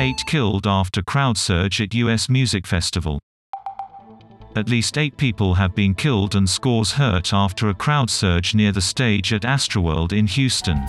8 killed after crowd surge at US Music Festival. At least 8 people have been killed and scores hurt after a crowd surge near the stage at Astroworld in Houston.